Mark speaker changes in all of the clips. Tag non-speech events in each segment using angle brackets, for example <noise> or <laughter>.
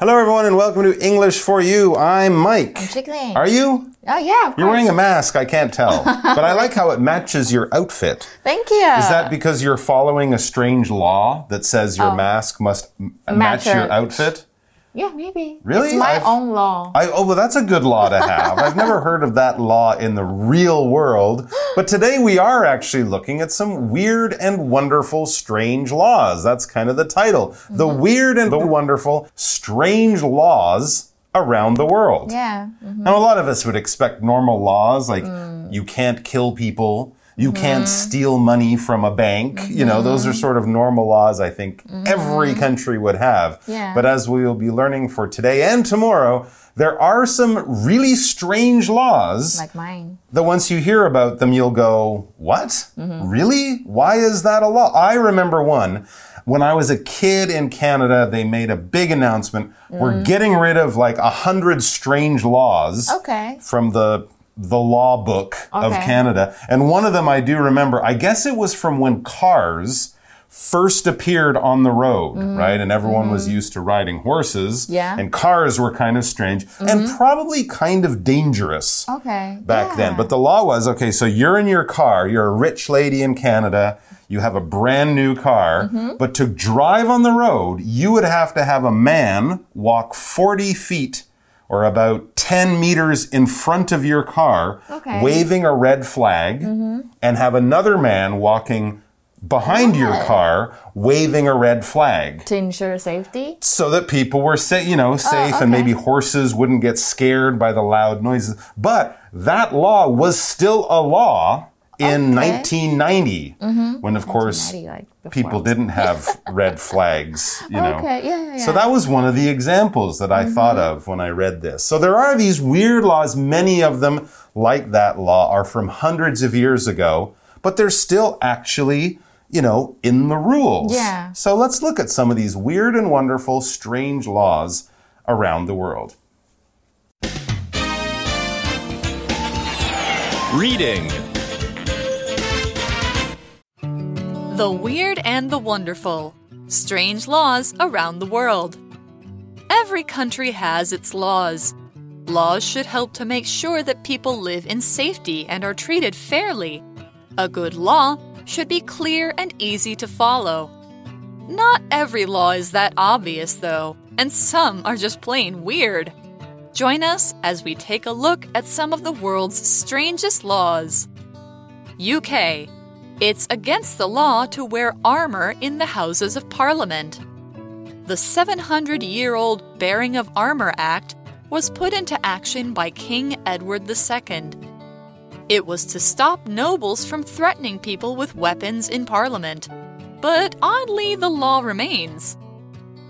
Speaker 1: Hello, everyone, and welcome to English for You. I'm Mike.
Speaker 2: I'm Chickling.
Speaker 1: Are you?
Speaker 2: Oh yeah, of
Speaker 1: You're wearing a mask, I can't tell. <laughs> but I like how it matches your outfit.
Speaker 2: Thank you.
Speaker 1: Is that because you're following a strange law that says your oh. mask must match
Speaker 2: Oh. Match
Speaker 1: your- outfit?
Speaker 2: Yeah, maybe.
Speaker 1: Really?
Speaker 2: It's my
Speaker 1: I've-
Speaker 2: own law.
Speaker 1: I, oh, well, that's a good law to have. I've never heard of that law in the real world. But today we are actually looking at some weird and wonderful strange laws. That's kind of the title. The
Speaker 2: Mm-hmm.
Speaker 1: weird and the wonderful strange laws around the world.
Speaker 2: yeah. mhm.
Speaker 1: Now, a lot of us would expect normal laws like
Speaker 2: Mm.
Speaker 1: you can't kill people, you can't
Speaker 2: Mm-hmm.
Speaker 1: steal money from a bank. You know, those are sort of normal laws I think every country would have.
Speaker 2: Mm-hmm. Yeah.
Speaker 1: But as we will be learning for today and tomorrow, there are some really strange laws
Speaker 2: Like mine.
Speaker 1: that once you hear about them, you'll go, What? Really? Why is that a law? I remember one. When I was a kid in Canada, they made a big announcement. We're getting rid of like a hundred strange laws
Speaker 2: Okay.
Speaker 1: from the the law book of Canada. And one of them I do remember, I guess it was from when cars first appeared on the road, right? And everyone was used to riding horses.
Speaker 2: Mm-hmm. Yeah.
Speaker 1: And cars were kind of strange and probably kind of dangerous
Speaker 2: Okay.
Speaker 1: back
Speaker 2: yeah.
Speaker 1: then. But the law was okay, so you're in your car, you're a rich lady in Canada, you have a brand new car,
Speaker 2: Mm-hmm.
Speaker 1: but to drive on the road, you would have to have a man walk 40 feet or about 10 meters in front of your car,
Speaker 2: Okay.
Speaker 1: Waving a red flag, mm-hmm. and have another man walking behind your car waving a red flag
Speaker 2: to ensure safety.
Speaker 1: so that people were sa- you know oh, safe and
Speaker 2: Oh, okay.
Speaker 1: maybe horses wouldn't get scared by the loud noises but that law was still a law in
Speaker 2: Okay.
Speaker 1: 1990 when of course
Speaker 2: like
Speaker 1: people didn't have <laughs> red flags you know
Speaker 2: Okay. Yeah. Yeah. yeah.
Speaker 1: so that was one of the examples that I thought of when I read this. So there are these weird laws. Many of them, like that law, are from hundreds of years ago, but they're still actually, you know, in the rules.
Speaker 2: Yeah.
Speaker 1: So let's look at some of these weird and wonderful, strange laws around the world.
Speaker 3: Reading.
Speaker 4: The Weird and the Wonderful Strange Laws Around the World. Every country has its laws. Laws should help to make sure that people live in safety and are treated fairly. A good law should be clear and easy to follow. Not every law is that obvious, though, and some are just plain weird. Join us as we take a look at some of the world's strangest laws. UK. It's against the law to wear armor in the Houses of Parliament. The 700 year old Bearing of Armor Act was put into action by King Edward II. It was to stop nobles from threatening people with weapons in Parliament. But oddly, the law remains.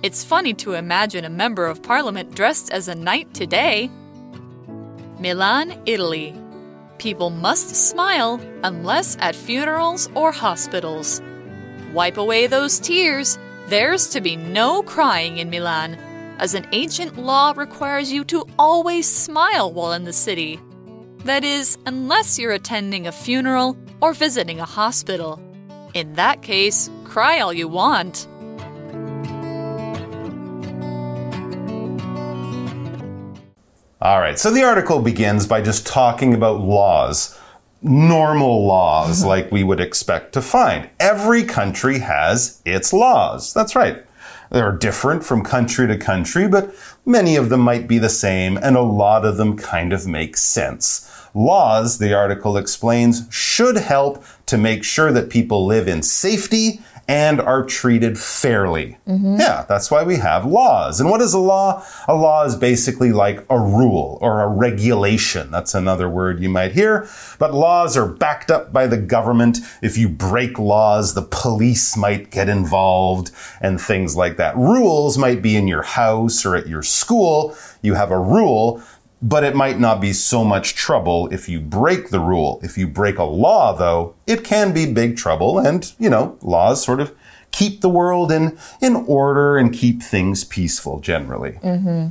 Speaker 4: It's funny to imagine a member of Parliament dressed as a knight today. Milan, Italy. People must smile unless at funerals or hospitals. Wipe away those tears. There's to be no crying in Milan, as an ancient law requires you to always smile while in the city. That is, unless you're attending a funeral or visiting a hospital. In that case, cry all you want.
Speaker 1: All right. So the article begins by just talking about laws. Normal laws, <laughs> like we would expect to find. Every country has its laws. That's right. They're different from country to country, but many of them might be the same, and a lot of them kind of make sense. Laws, the article explains, should help to make sure that people live in safety and are treated fairly. Mm-hmm. Yeah, that's why we have laws. And what is a law? A law is basically like a rule or a regulation. That's another word you might hear. But laws are backed up by the government. If you break laws, the police might get involved and things like that. Rules might be in your house or at your school. You have a rule But it might not be so much trouble if you break the rule. If you break a law, though, it can be big trouble. And, you know, laws sort of keep the world in, in order and keep things peaceful generally.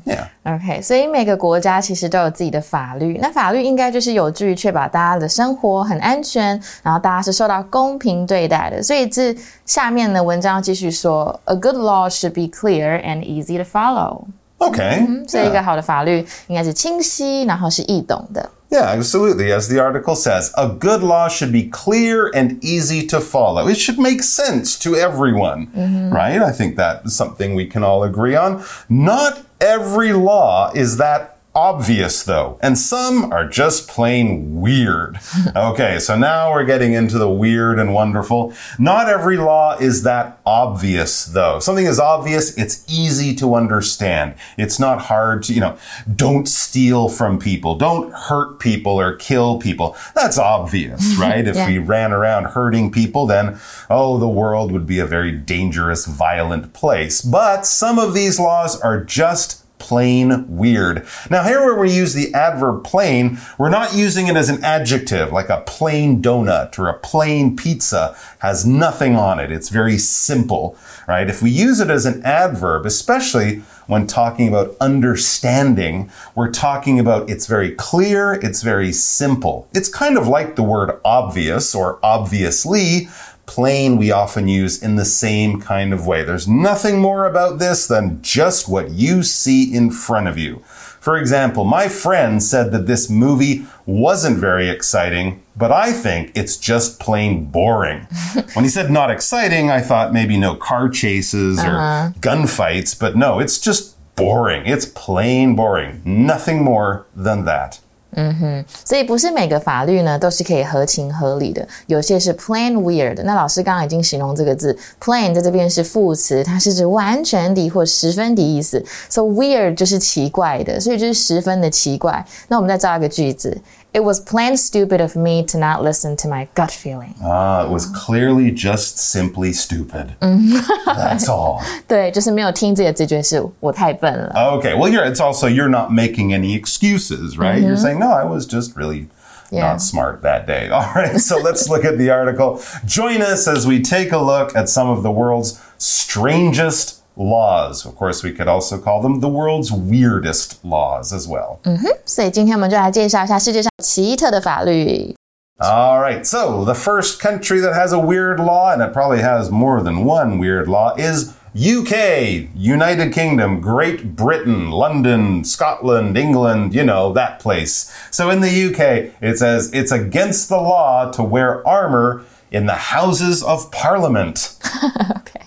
Speaker 1: Yeah.
Speaker 2: OK，所以每个国家其实都有自己的法律，那法律应该就是有助于确保大家的生活很安全，然后大家是受到公平对待的。所以这下面的文章继续说，A good law should be clear and easy to follow。
Speaker 1: Okay.
Speaker 2: 所以一个好的法律应该是清晰，然后是易懂的。
Speaker 1: Yeah, absolutely. As the article says, a good law should be clear and easy to follow. It should make sense to everyone, right? I think that is something we can all agree on. Not every law is that obvious though, and some are just plain weird. <laughs> okay, so now we're getting into the weird and wonderful. Not every law is that obvious though. Something is obvious, it's easy to understand. It's not hard to, you know, don't steal from people, don't hurt people or kill people. That's obvious, <laughs> right? If
Speaker 2: Yeah.
Speaker 1: we ran around hurting people, then, oh, the world would be a very dangerous, violent place. But some of these laws are just plain weird. Now, here where we use the adverb plain, we're not using it as an adjective, like a plain donut or a plain pizza has nothing on it. It's very simple, right? If we use it as an adverb, especially when talking about understanding, we're talking about it's very clear, it's very simple. It's kind of like the word obvious or obviously. Plain we often use in the same kind of way. There's nothing more about this than just what you see in front of you. For example, my friend said that this movie wasn't very exciting, but I think it's just plain boring. <laughs> when he said not exciting, I thought maybe no car chases or uh-huh. gunfights, but no, it's just boring. It's plain boring. Nothing more than that.
Speaker 2: 嗯哼所以不是每个法律呢都是可以合情合理的，有些是 plain weird。那老师刚刚已经形容这个字 plain 在这边是副词，它是指完全的或十分的意思。So weird 就是奇怪的，所以就是十分的奇怪。那我们再造一个句子 ：It was plain stupid of me to not listen to my gut feeling。
Speaker 1: Ah, it was clearly just simply stupid. That's <laughs> all.
Speaker 2: 对，就是没有听自己的直觉，是我太笨了。
Speaker 1: Okay, well, you're, it's also you're not making any excuses, right? You're saying, no, I was just really
Speaker 2: Yeah.
Speaker 1: not smart that day. All <laughs> right, so let's look at the article. Join us as we take a look at some of the world's strangest laws. Of course, we could also call them the world's weirdest laws as well.
Speaker 2: 所以今天我们就来介绍一下世界上 奇特的法律。
Speaker 1: All right, so the first country that has a weird law, and it probably has more than one weird law, is UK, United Kingdom, Great Britain, London, Scotland, England, you know, that place. So in the UK, it says it's against the law to wear armor in the Houses of Parliament. <laughs>
Speaker 2: Okay.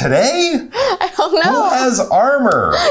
Speaker 1: Today? <laughs>
Speaker 2: I don't know.
Speaker 1: Who has armor? <laughs>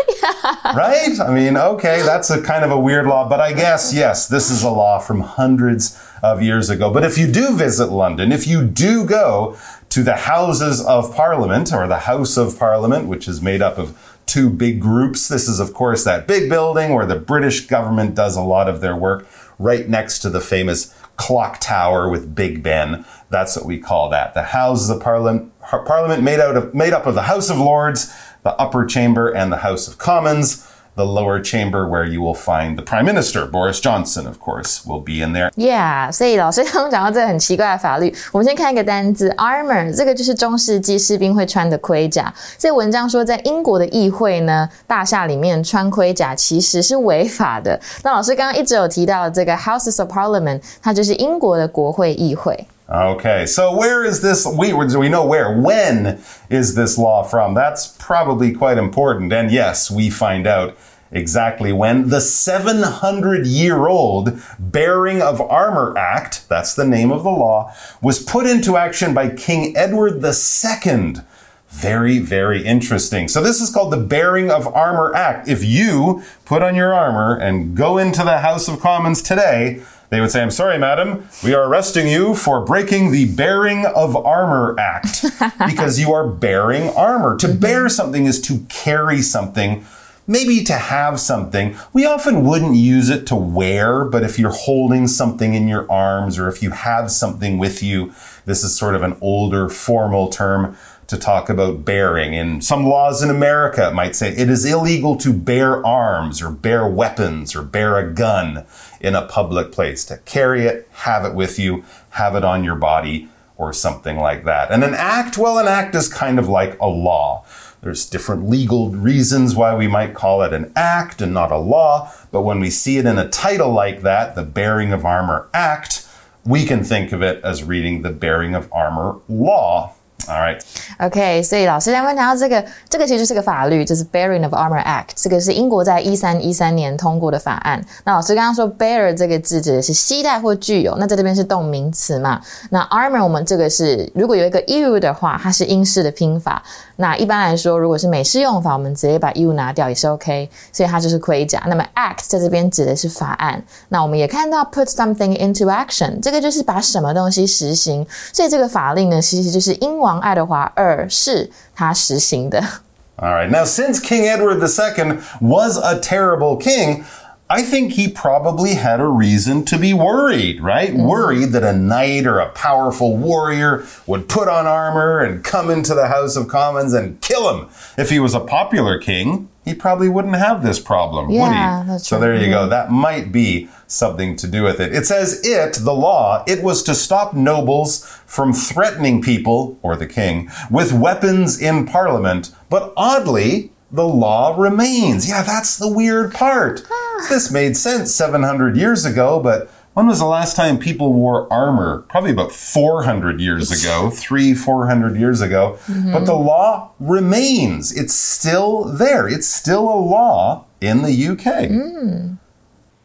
Speaker 1: Right? I mean, okay, that's a kind of a weird law, but I guess, yes, this is a law from hundreds of years ago. But if you do visit London, if you do go to the Houses of Parliament, or the House of Parliament, which is made up of two big groups, this is, of course, that big building where the British government does a lot of their work, right next to the famous clock tower with Big Ben. That's what we call that. The Houses of Parliament, Parliament made out of made up of the House of Lords, the upper chamber, and the House of Commons The lower chamber, where you will find the Prime Minister, Boris Johnson, of course, will be in there.
Speaker 2: Yeah，所以老师刚刚讲到这个很奇怪的法律，我们先看一个单字 armor，这个就是中世纪士兵会穿的盔甲。所以文章说，在英国的议会呢，大厦里面穿盔甲其实是违法的。那老师刚刚一直有提到这个 Houses of Parliament，它就是英国的国会议会。
Speaker 1: Okay, so where is this? We, we know where. When is this law from? That's probably quite important. And yes, we find out exactly when. The 700 year old Bearing of Armor Act, that's the name of the law, was put into action by King Edward II. Very, very interesting. So this is called the Bearing of Armor Act. If you put on your armor and go into the House of Commons today, they would say, I'm sorry, madam, we are arresting you for breaking the Bearing of Armor Act <laughs> because you are bearing armor. To mm-hmm. bear something is to carry something, maybe to have something. We often wouldn't use it to wear, but if you're holding something in your arms or if you have something with you, this is sort of an older formal term to talk about bearing. And some laws in America, might say it is illegal to bear arms or bear weapons or bear a gun in a public place. To carry it, have it with you, have it on your body, or something like that. And an act, well, an act is kind of like a law. There's different legal reasons why we might call it an act and not a law, but when we see it in a title like that, the Bearing of Armor Act, we can think of it as reading the Bearing of Armor Law. All right.
Speaker 2: OK，所以老师在问到这个，这个其实是个法律，就是 Bearing of Armor Act，这个是英国在一三一三年通过的法案。那老师刚刚说 bear 这个字指的是携带或具有，那在这边是动名词嘛？那 armor 我们这个是如果有一个 u 的话，它是英式的拼法。那一般来说，如果是美式用法，我们直接把 u 拿掉也是 OK，所以它就是盔甲。那么 act 在这边指的是法案。那我们也看到 put something into action，这个就是把什么东西实行。所以这个法令呢，其实就是英王爱德华二世他实行的。
Speaker 1: All right. Now, since King Edward II was a terrible king, I think he probably had a reason to be worried, right? Mm-hmm. Worried that a knight or a powerful warrior would put on armor and come into the House of Commons and kill him. If he was a popular king, he probably wouldn't have this problem,
Speaker 2: yeah,
Speaker 1: would he?
Speaker 2: That's
Speaker 1: so there you go. That might be something to do with it. It says it, the law, it was to stop nobles from threatening people, or the king, with weapons in parliament. But oddly, the law remains. Yeah, that's the weird part. this made sense 700 years ago, but when was the last time people wore armor? Probably about 400 years ago, three, 400 years ago. Mm-hmm. But the law remains. It's still there. It's still a law in the UK. Mm.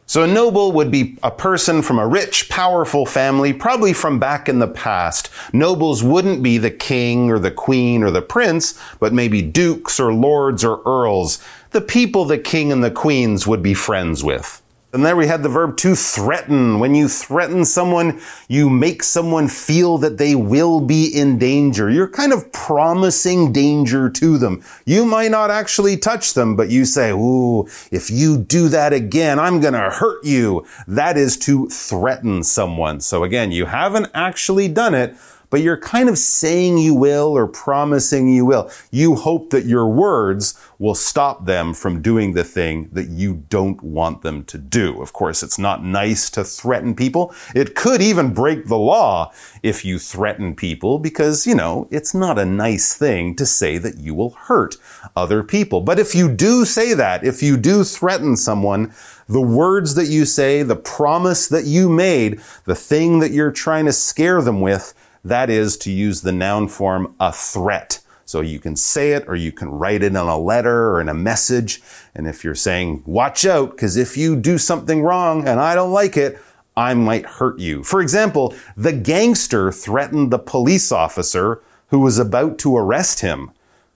Speaker 1: So a noble would be a person from a rich, powerful family, probably from back in the past. Nobles wouldn't be the king or the queen or the prince, but maybe dukes or lords or earls, the people the king and the queens would be friends with. And there we had the verb to threaten. When you threaten someone, you make someone feel that they will be in danger. You're kind of promising danger to them. You might not actually touch them, but you say, Ooh, if you do that again, I'm to hurt you. That is to threaten someone. So again, you haven't actually done it, but you're kind of saying you will or promising you will. You hope that your words will stop them from doing the thing that you don't want them to do. Of course, it's not nice to threaten people. It could even break the law if you threaten people because, you know, it's not a nice thing to say that you will hurt other people. But if you do say that, if you do threaten someone, the words that you say, the promise that you made, the thing that you're trying to scare them with, that is to use the noun form a threat. So you can say it or you can write it in a letter or in a message. And if you're saying, watch out, because if you do something wrong and I don't like it, I might hurt you. For example, the gangster threatened the police officer who was about to arrest him.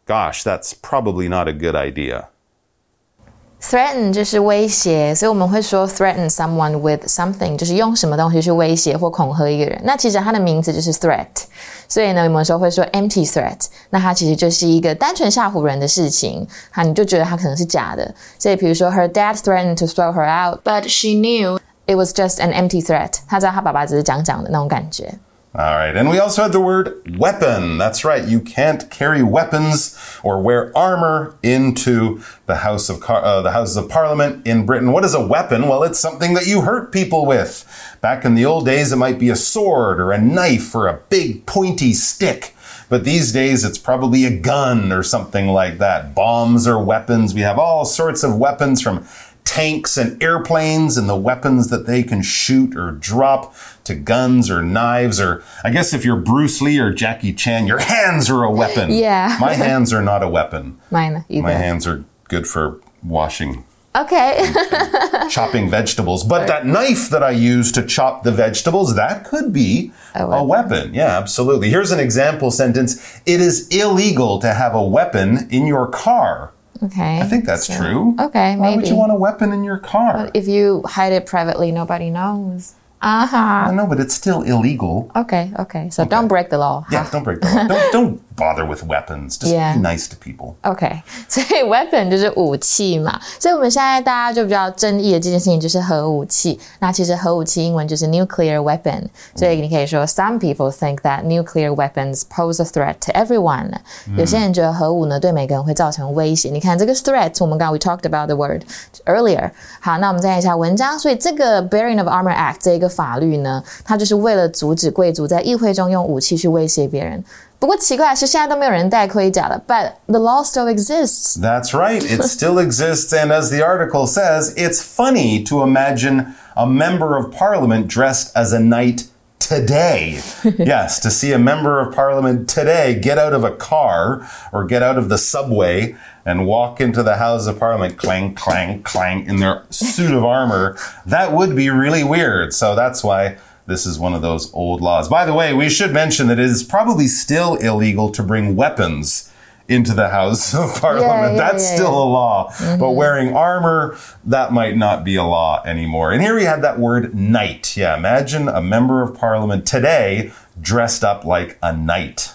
Speaker 1: Gosh, that's probably not a good idea.
Speaker 2: Threaten 就是威胁，所以我们会说 threaten someone with something，就是用什么东西去威胁或恐吓一个人。那其实它的名字就是 threat，所以呢，有时候会说 empty threat，那它其实就是一个单纯吓唬人的事情，哈，你就觉得它可能是假的。所以比如说，her dad threatened to throw her out，but she knew it was just an empty threat。他知道他爸爸只是讲讲的那种感觉。
Speaker 1: All right. And we also had the word weapon. That's right. You can't carry weapons or wear armor into the House of uh, the Houses of Parliament in Britain. What is a weapon? Well, it's something that you hurt people with. Back in the old days, it might be a sword or a knife or a big pointy stick. But these days, it's probably a gun or something like that. Bombs or weapons. We have all sorts of weapons from tanks and airplanes and the weapons that they can shoot or drop to guns or knives or I guess if you're Bruce Lee or Jackie Chan, your hands are a weapon. <laughs>
Speaker 2: Yeah.
Speaker 1: My hands are not a weapon.
Speaker 2: Mine either.
Speaker 1: My hands are good for washing.
Speaker 2: Okay. <laughs>
Speaker 1: chopping vegetables. But that knife that I use to chop the vegetables, that could be a weapon. a weapon. Yeah, absolutely. Here's an example sentence. It is illegal to have a weapon in your car.
Speaker 2: Okay.
Speaker 1: I think that's so, true.
Speaker 2: Okay,
Speaker 1: Why
Speaker 2: maybe.
Speaker 1: Why would you want a weapon in your car?
Speaker 2: But if you hide it privately, nobody knows. Uh huh.
Speaker 1: No, but it's still illegal.
Speaker 2: Okay, okay. So okay. don't break the law.
Speaker 1: Yeah, don't break the law. don't don't bother with weapons. Just yeah. be nice to people.
Speaker 2: OK，所以 weapon <laughs> 就是武器嘛。所以我们现在大家就比较争议的这件事情就是核武器。那其实核武器英文就是 nuclear weapon。所以你可以说 some people think that nuclear weapons pose a threat to everyone。有些人觉得核武呢对每个人会造成威胁。你看这个 threat，我们刚刚 we talked about the word earlier。好，那我们再看一下文章。所以这个 Bearing of Armor Act 这一个法律呢，它就是为了阻止贵族在议会中用武器去威胁别人。 不过奇怪的是，现在都没有人戴盔甲了。But the law still exists.
Speaker 1: That's right. It still exists. And as the article says, it's funny to imagine a member of parliament dressed as a knight today. <laughs> yes, to see a member of parliament today get out of a car or get out of the subway and walk into the House of Parliament, clang, clang, clang, in their suit of armor, that would be really weird. So that's why this is one of those old laws. By the way, we should mention that it is probably still illegal to bring weapons into the House of Parliament.
Speaker 2: Yeah, yeah,
Speaker 1: That's
Speaker 2: yeah,
Speaker 1: still a law. But mm-hmm. wearing armor, that might not be a law anymore. And here we had that word knight. Yeah, imagine a member of Parliament today dressed up like a knight.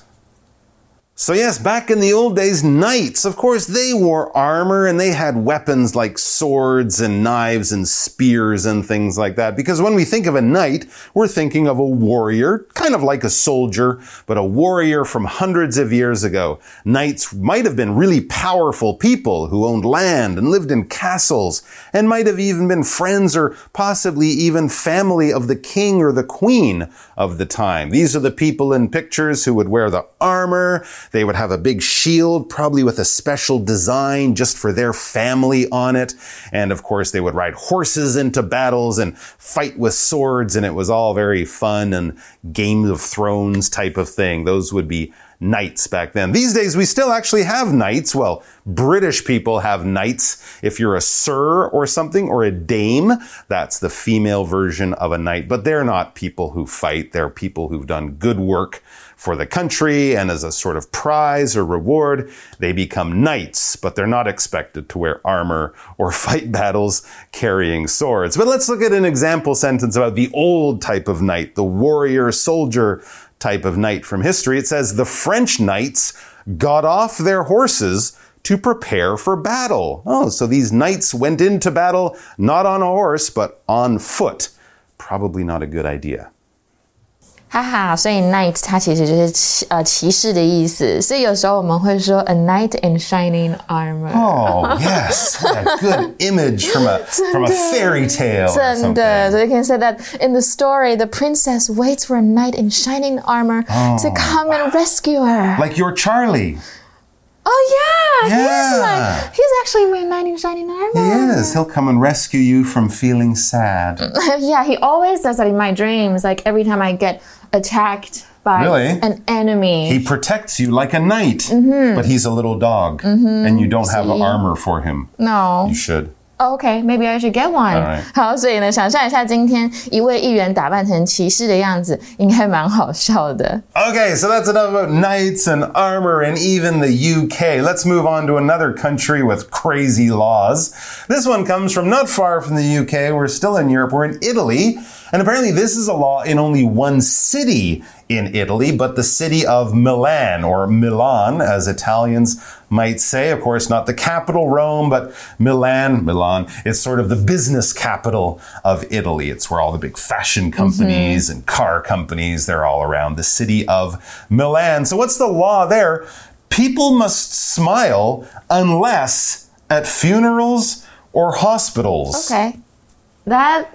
Speaker 1: So, yes, back in the old days, knights, of course, they wore armor and they had weapons like swords and knives and spears and things like that. Because when we think of a knight, we're thinking of a warrior, kind of like a soldier, but a warrior from hundreds of years ago. Knights might have been really powerful people who owned land and lived in castles and might have even been friends or possibly even family of the king or the queen of the time. These are the people in pictures who would wear the armor. They would have a big shield, probably with a special design just for their family on it. And of course, they would ride horses into battles and fight with swords. And it was all very fun and Game of Thrones type of thing. Those would be knights back then. These days, we still actually have knights. Well, British people have knights. If you're a sir or something or a dame, that's the female version of a knight. But they're not people who fight. They're people who've done good work for the country and as a sort of prize or reward, they become knights, but they're not expected to wear armor or <laughs> fight battles carrying swords. But let's look at an example sentence about the old type of knight, the warrior soldier type of knight from history. It says the French knights got off their horses to prepare for battle. Oh, so these knights went into battle not on a horse, but on foot. Probably not a good idea.
Speaker 2: 哈哈，所以 knight 它其实就是骑呃骑士的意思，所以有时候我们会说 a knight in shining armor。
Speaker 1: Oh, <laughs> yes. What a good image from a from a fairy tale. or
Speaker 2: 真的
Speaker 1: something.
Speaker 2: ，so you can say that in the story, the princess waits for a knight in shining armor to come and rescue her.
Speaker 1: Like your Charlie.
Speaker 2: oh yeah, he's
Speaker 1: Yeah.
Speaker 2: my, he's actually my knight in shining
Speaker 1: He
Speaker 2: armor.
Speaker 1: is. He'll come and rescue you from feeling sad. <laughs>
Speaker 2: yeah, he always does that in my dreams. Like every time I get attacked by
Speaker 1: Really?
Speaker 2: an enemy.
Speaker 1: He protects you like a knight,
Speaker 2: Mm-hmm.
Speaker 1: but he's a little dog, and you don't have armor for him.
Speaker 2: no.
Speaker 1: You should.
Speaker 2: Oh, Okay, maybe I should get one.
Speaker 1: Alright.
Speaker 2: 好，所以呢，想象一下今天一位议员打扮成骑士的样子，应该蛮好笑的。
Speaker 1: Okay, so that's enough about knights and armor and even the UK. Let's move on to another country with crazy laws. This one comes from not far from the UK. We're still in Europe. We're in Italy. And apparently, this is a law in only one city in Italy, but the city of Milan, or Milan, as Italians might say. Of course, not the capital, Rome, but Milan, Milan. It's sort of the business capital of Italy. It's where all the big fashion mm-hmm. companies and car companies, they're all around the city of Milan. So what's the law there? People must smile unless at funerals or hospitals.
Speaker 2: Okay, that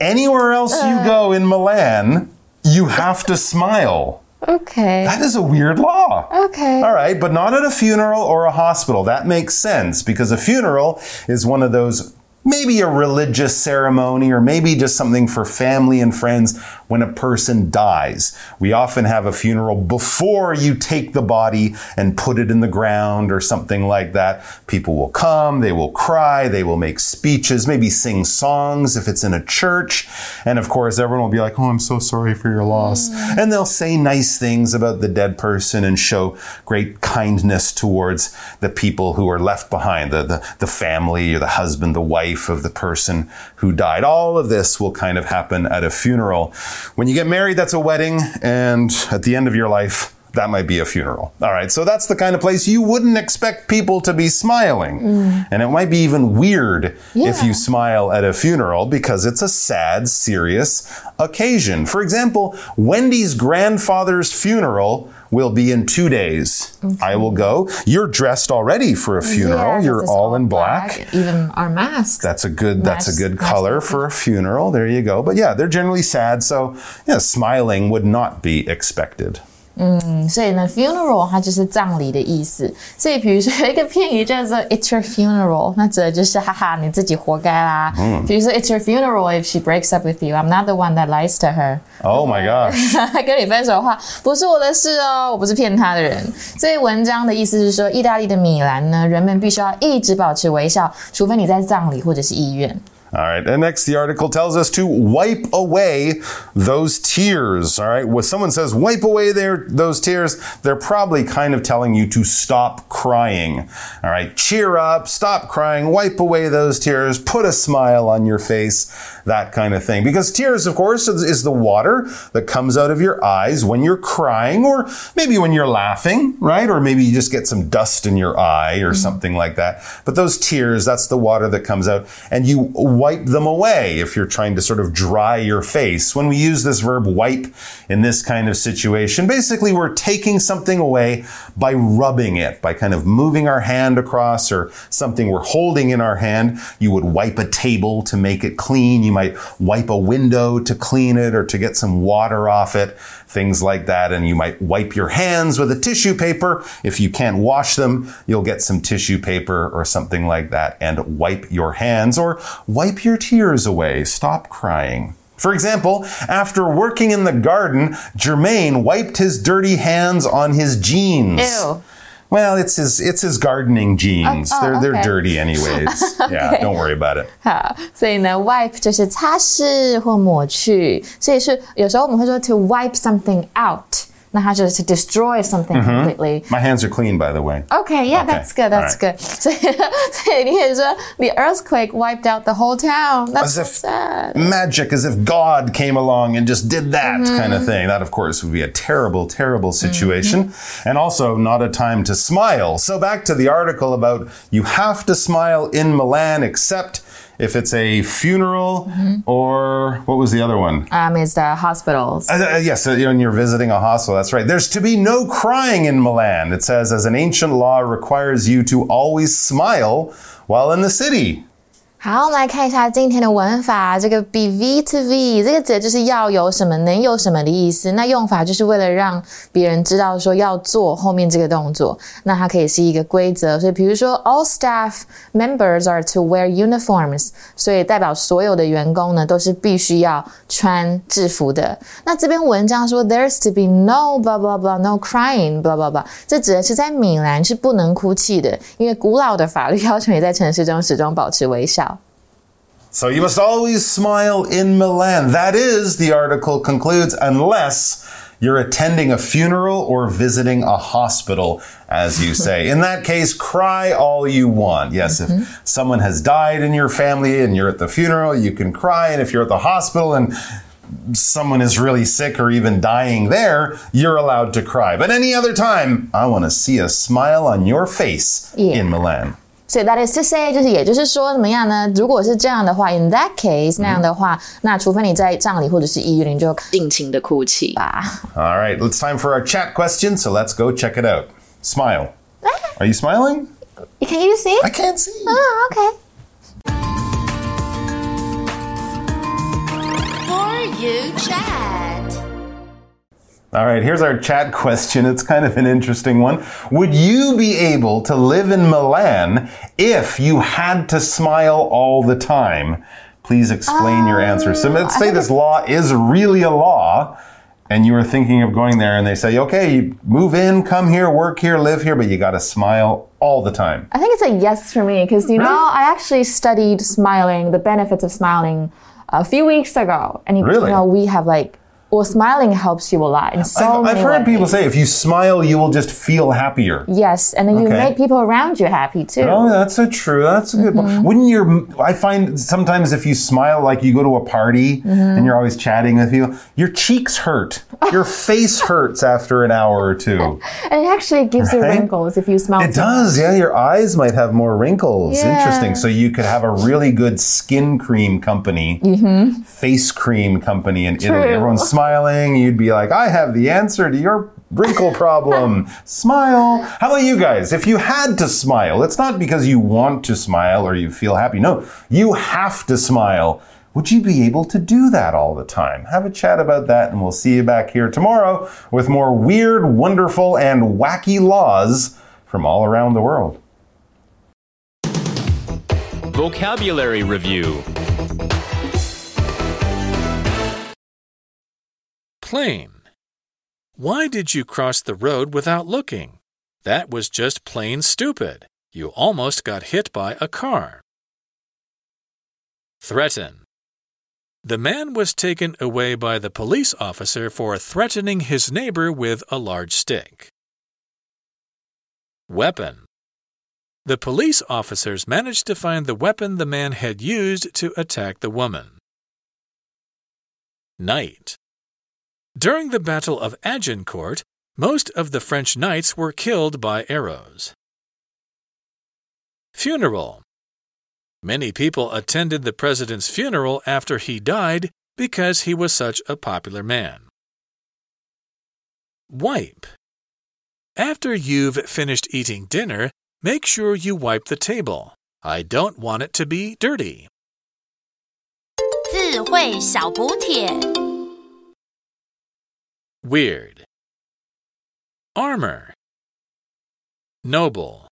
Speaker 1: Anywhere else you uh. go in Milan, you have to smile.
Speaker 2: okay,
Speaker 1: That is a weird law.
Speaker 2: okay.
Speaker 1: All right, but not at a funeral or a hospital. That makes sense because a funeral is one of those maybe a religious ceremony or maybe just something for family and friends when a person dies. We often have a funeral before you take the body and put it in the ground or something like that. People will come, they will cry, they will make speeches, maybe sing songs if it's in a church. And of course, everyone will be like, Oh, I'm so sorry for your loss. Mm. And they'll say nice things about the dead person and show great kindness towards the people who are left behind, the, the, the family or the husband, the wife of the person who died. All of this will kind of happen at a funeral. When you get married, that's a wedding. And at the end of your life, that might be a funeral. All right. So that's the kind of place you wouldn't expect people to be smiling. Mm. And it might be even weird if you smile at a funeral because it's a sad, serious occasion. For example, Wendy's grandfather's funeral will be in two days. I will go. You're dressed already for a funeral.
Speaker 2: Yeah,
Speaker 1: You're all in black.
Speaker 2: Even our masks.
Speaker 1: That's a good that's a good color
Speaker 2: the
Speaker 1: for a funeral. There you go. But yeah, they're generally sad, so yeah, smiling would not be expected.
Speaker 2: 所以呢，funeral 它就是葬礼的意思。所以比如说有一个片语叫做 "It's your funeral"，那指的就是哈哈你自己活该啦。嗯，比如说 "It's your funeral if she breaks up with you. I'm not the one that lies to her."
Speaker 1: Oh my gosh. <laughs>
Speaker 2: 跟你分手的话，不是我的事哦，我不是骗他的人。所以文章的意思是说，意大利的米兰呢，人们必须要一直保持微笑，除非你在葬礼或者是医院。
Speaker 1: All right. And next, the article tells us to wipe away those tears. All right. When someone says wipe away their, those tears, they're probably kind of telling you to stop crying. All right. Cheer up, stop crying, wipe away those tears, put a smile on your face, that kind of thing. Because tears, of course, is, the water that comes out of your eyes when you're crying or maybe when you're laughing, right? Or maybe you just get some dust in your eye or mm-hmm. something like that. But those tears, that's the water that comes out and you wipe them away if you're trying to sort of dry your face. When we use this verb wipe in this kind of situation, basically we're taking something away by rubbing it, by kind of moving our hand across or something we're holding in our hand. You would wipe a table to make it clean. You might wipe a window to clean it or to get some water off it, things like that. And you might wipe your hands with a tissue paper. If you can't wash them, you'll get some tissue paper or something like that and wipe your hands or wipe your tears away. Stop crying. For example, after working in the garden, Jermaine wiped his dirty hands on his jeans.
Speaker 2: Ew.
Speaker 1: Well, it's his it's his gardening jeans.
Speaker 2: Oh, oh,
Speaker 1: they're they're
Speaker 2: okay.
Speaker 1: dirty anyways. <laughs> Yeah, don't worry about it. <laughs>
Speaker 2: 好，所以呢，wipe 就是擦拭或抹去，所以是有时候我们会说 to wipe something out， 那它就是 to destroy something completely。
Speaker 1: My hands are clean, by the way.
Speaker 2: Okay, yeah,
Speaker 1: Okay,
Speaker 2: that's good. That's
Speaker 1: all right.
Speaker 2: good. <laughs> 所以，所以你可以说 the earthquake wiped out the whole town. That's
Speaker 1: As
Speaker 2: so
Speaker 1: if
Speaker 2: sad.
Speaker 1: magic, as if God came along and just did that kind of thing. That, of course, would be a terrible, terrible situation. And also not a time to smile. So back to the article about you have to smile in Milan, except if it's a funeral or what was the other one?
Speaker 2: Um, it's the hospitals.
Speaker 1: Uh, uh, yes, uh, when you're visiting a hospital, that's right. There's to be no crying in Milan. It says, as an ancient law requires you to always smile while in the city.
Speaker 2: 好，我们来看一下今天的文法。这个 be v to v 这个字就是要有什么，能有什么的意思。那用法就是为了让别人知道说要做后面这个动作。那它可以是一个规则，所以比如说 all staff members are to wear uniforms，所以代表所有的员工呢都是必须要穿制服的。那这篇文章说 there's to be no blah blah blah no crying blah blah blah，这指的是在米兰是不能哭泣的，因为古老的法律要求你在城市中始终保持微笑。
Speaker 1: So you must always smile in Milan. That is, the article concludes, unless you're attending a funeral or visiting a hospital, as you <laughs> say. In that case, cry all you want. Yes, if mm-hmm. someone has died in your family and you're at the funeral, you can cry. And if you're at the hospital and someone is really sick or even dying there, you're allowed to cry. But any other time, I want to see a smile on your face
Speaker 2: Yeah.
Speaker 1: in Milan.
Speaker 2: 所以 that is to say，就是也就是说怎么样呢？如果是这样的话，in that case 那样的话，那除非你在葬礼或者是医院，你就尽情的哭泣吧。
Speaker 1: All right, it's time for our chat question, so let's go check it out. Smile. Are you smiling?
Speaker 2: Can you see?
Speaker 1: I can't see.
Speaker 2: Oh, okay.
Speaker 3: For you chat.
Speaker 1: All right, here's our chat question. It's kind of an interesting one. Would you be able to live in Milan if you had to smile all the time? Please explain your answer. Um, so let's say this law is really a law and you are thinking of going there and they say, okay, you move in, come here, work here, live here, but you got to smile all the time.
Speaker 2: I think it's a yes for me because you know I actually studied smiling, the benefits of smiling, a few weeks ago, and you,
Speaker 1: Really?
Speaker 2: you know we have like, well, smiling helps you a lot in so
Speaker 1: I've, I've heard
Speaker 2: ways.
Speaker 1: people say if you smile, you will just feel happier.
Speaker 2: Yes, and then you
Speaker 1: Okay.
Speaker 2: make people around you happy too.
Speaker 1: Oh, that's a true. That's a good one. Mm-hmm. Wouldn't your? I find sometimes if you smile, like you go to a party mm-hmm. and you're always chatting with people, your cheeks hurt. Your <laughs> face hurts after an hour or two. <laughs>
Speaker 2: And it actually gives you wrinkles if you smile.
Speaker 1: It does, yeah. Your eyes might have more wrinkles.
Speaker 2: Yeah.
Speaker 1: Interesting. So you could have a really good skin cream company, mm-hmm. face cream company in Italy.
Speaker 2: True.
Speaker 1: Everyone's <laughs> smiling. You'd be like, I have the answer to your wrinkle problem. <laughs> smile. How about you guys? If you had to smile, it's not because you want to smile or you feel happy. No, you have to smile. Would you be able to do that all the time? Have a chat about that, and we'll see you back here tomorrow with more weird, wonderful, and wacky laws from all around the world.
Speaker 5: Vocabulary Review
Speaker 6: Plain. Why did you cross the road without looking? That was just plain stupid. You almost got hit by a car. Threaten. The man was taken away by the police officer for threatening his neighbor with a large stick. Weapon. The police officers managed to find the weapon the man had used to attack the woman. Knight. During the Battle of Agincourt, most of the French knights were killed by arrows. Funeral. Many people attended the president's funeral after he died because he was such a popular man. Wipe. After you've finished eating dinner, make sure you wipe the table. I don't want it to be dirty.
Speaker 3: 智慧小补帖。
Speaker 6: Weird. Armor. Noble.